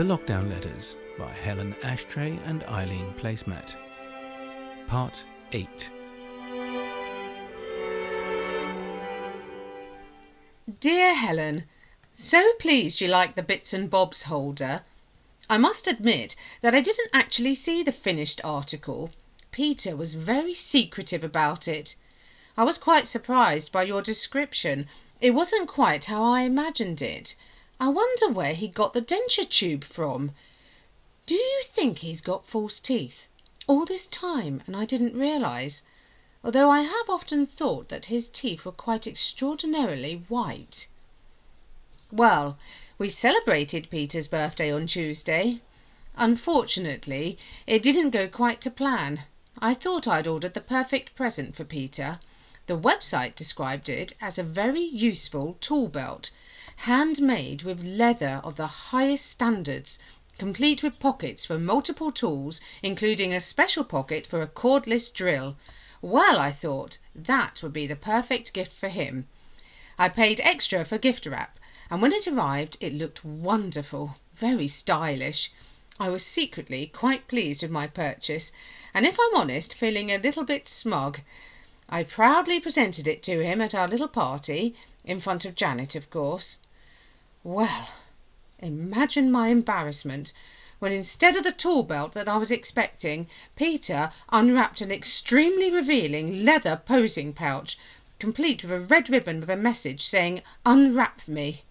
The Lockdown Letters by Helen Ashtray and Eileen Placemat. Part 8. Dear Helen, so pleased you like the bits and bobs holder. I must admit that I didn't actually see the finished article. Peter was very secretive about it. I was quite surprised by your description. It wasn't quite how I imagined it. I wonder where he got the denture tube from. Do you think he's got false teeth? All this time, and I didn't realise, although I have often thought that his teeth were quite extraordinarily white. Well, we celebrated Peter's birthday on Tuesday. Unfortunately, it didn't go quite to plan. I thought I'd ordered the perfect present for Peter. The website described it as a very useful tool belt handmade with leather of the highest standards, complete with pockets for multiple tools, including a special pocket for a cordless drill. Well, I thought, that would be the perfect gift for him. I paid extra for gift wrap, and when it arrived it looked wonderful, very stylish. I was secretly quite pleased with my purchase, and if I'm honest, feeling a little bit smug. I proudly presented it to him at our little party, in front of Janet, of course. Well, imagine my embarrassment when instead of the tool belt that I was expecting, Peter unwrapped an extremely revealing leather posing pouch, complete with a red ribbon with a message saying "Unwrap me."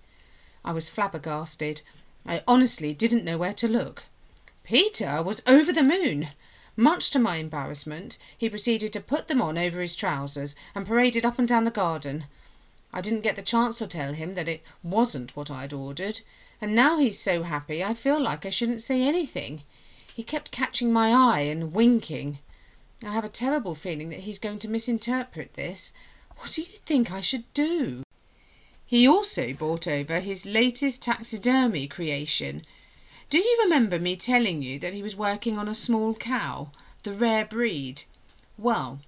I was flabbergasted. I honestly didn't know where to look. Peter was over the moon. Much to my embarrassment, he proceeded to put them on over his trousers and paraded up and down the garden. I didn't get the chance to tell him that it wasn't what I'd ordered, and now he's so happy I feel like I shouldn't say anything. He kept catching my eye and winking. I have a terrible feeling that he's going to misinterpret this. What do you think I should do? He also brought over his latest taxidermy creation. Do you remember me telling you that he was working on a small cow, the rare breed? Well,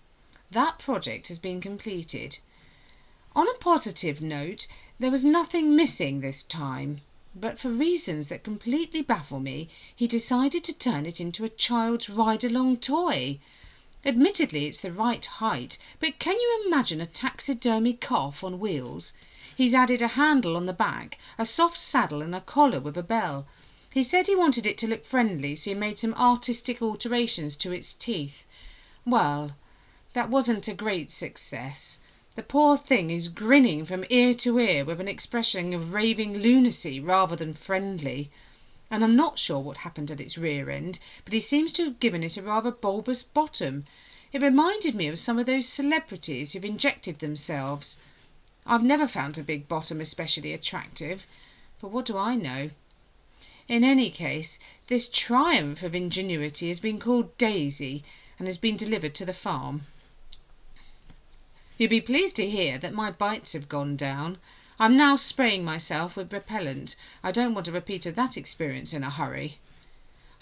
that project has been completed. On a positive note, there was nothing missing this time, but for reasons that completely baffle me he decided to turn it into a child's ride along toy. Admittedly it's the right height, but can you imagine a taxidermy calf on wheels? He's added a handle on the back, a soft saddle and a collar with a bell. He said he wanted it to look friendly, so he made some artistic alterations to its teeth. Well, that wasn't a great success. The poor thing is grinning from ear to ear with an expression of raving lunacy rather than friendly, and I'm not sure what happened at its rear end, but he seems to have given it a rather bulbous bottom. It reminded me of some of those celebrities who've injected themselves. I've never found a big bottom especially attractive, but what do I know? In any case, this triumph of ingenuity has been called Daisy, and has been delivered to the farm. You'll be pleased to hear that my bites have gone down. I'm now spraying myself with repellent. I don't want a repeat of that experience in a hurry.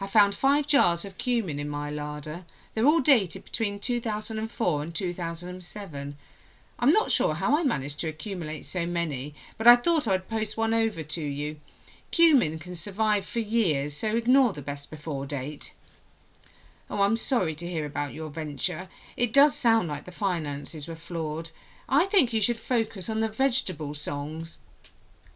I found five jars of cumin in my larder. They're all dated between 2004 and 2007. I'm not sure how I managed to accumulate so many, but I thought I'd post one over to you. Cumin can survive for years, so ignore the best before date. Oh, I'm sorry to hear about your venture. It does sound like the finances were flawed. I think you should focus on the vegetable songs.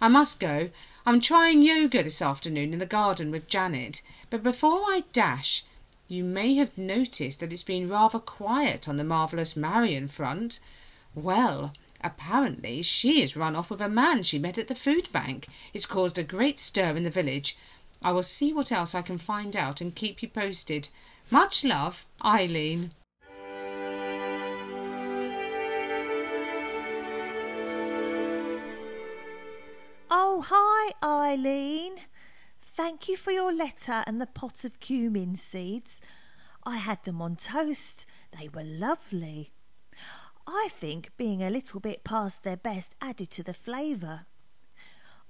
I must go. I'm trying yoga this afternoon in the garden with Janet. But before I dash, you may have noticed that it's been rather quiet on the marvellous Marion front. Well, apparently she has run off with a man she met at the food bank. It's caused a great stir in the village. I will see what else I can find out and keep you posted. Much love, Eileen. Oh, hi, Eileen. Thank you for your letter and the pot of cumin seeds. I had them on toast. They were lovely. I think being a little bit past their best added to the flavour.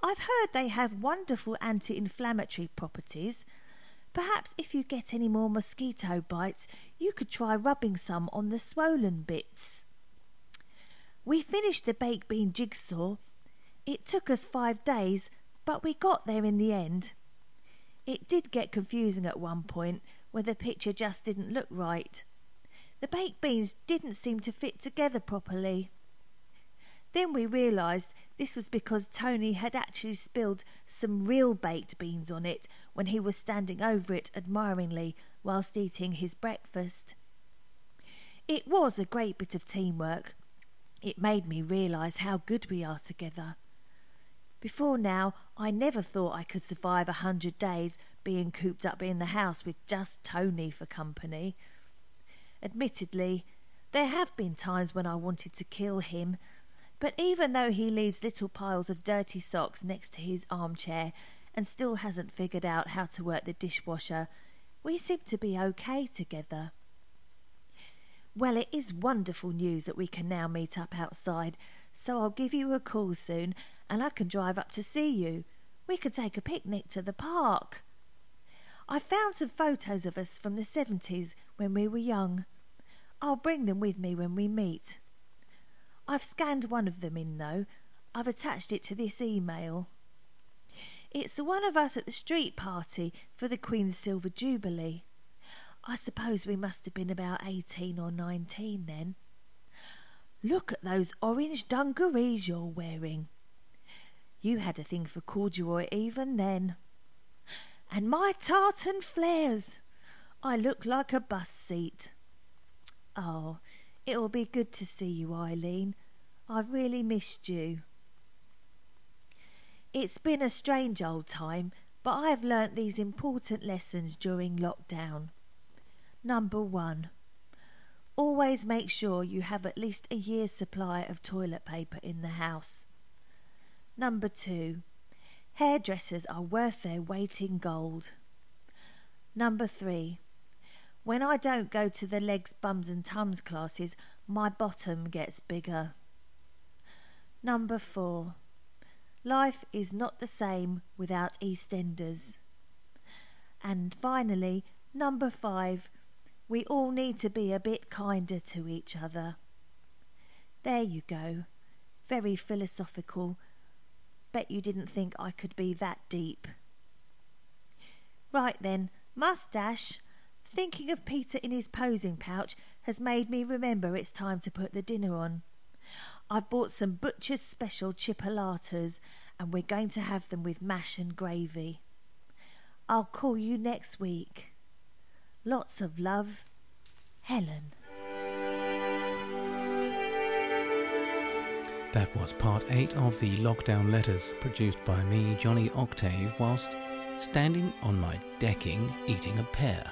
I've heard they have wonderful anti inflammatory properties Perhaps if you get any more mosquito bites, you could try rubbing some on the swollen bits. We finished the baked bean jigsaw. It took us five days, but we got there in the end. It did get confusing at one point where the picture just didn't look right. The baked beans didn't seem to fit together properly. Then we realised this was because Tony had actually spilled some real baked beans on it when he was standing over it admiringly whilst eating his breakfast. It was a great bit of teamwork. It made me realise how good we are together. Before now, I never thought I could survive a hundred days being cooped up in the house with just Tony for company. Admittedly, there have been times when I wanted to kill him, but even though he leaves little piles of dirty socks next to his armchair and still hasn't figured out how to work the dishwasher, we seem to be okay together. Well, it is wonderful news that we can now meet up outside, so I'll give you a call soon and I can drive up to see you. We could take a picnic to the park. I found some photos of us from the 70s when we were young. I'll bring them with me when we meet. I've scanned one of them in, though. I've attached it to this email. It's the one of us at the street party for the Queen's Silver Jubilee. I suppose we must have been about 18 or 19 then. Look at those orange dungarees you're wearing. You had a thing for corduroy even then. And my tartan flares. I look like a bus seat. Oh, it'll be good to see you, Eileen. I've really missed you. It's been a strange old time, but I've learnt these important lessons during lockdown. Number one. Always make sure you have at least a year's supply of toilet paper in the house. Number two. Hairdressers are worth their weight in gold. Number three. When I don't go to the legs, bums, and tums classes, my bottom gets bigger. Number four. Life is not the same without EastEnders. And finally, number five we all need to be a bit kinder to each other. There you go. Very philosophical. Bet you didn't think I could be that deep. Right then, mustache. Thinking of Peter in his posing pouch has made me remember it's time to put the dinner on. I've bought some butcher's special chipolatas and we're going to have them with mash and gravy. I'll call you next week. Lots of love, Helen. That was part 8 of the Lockdown Letters, produced by me, Johnny Octave, whilst standing on my decking eating a pear.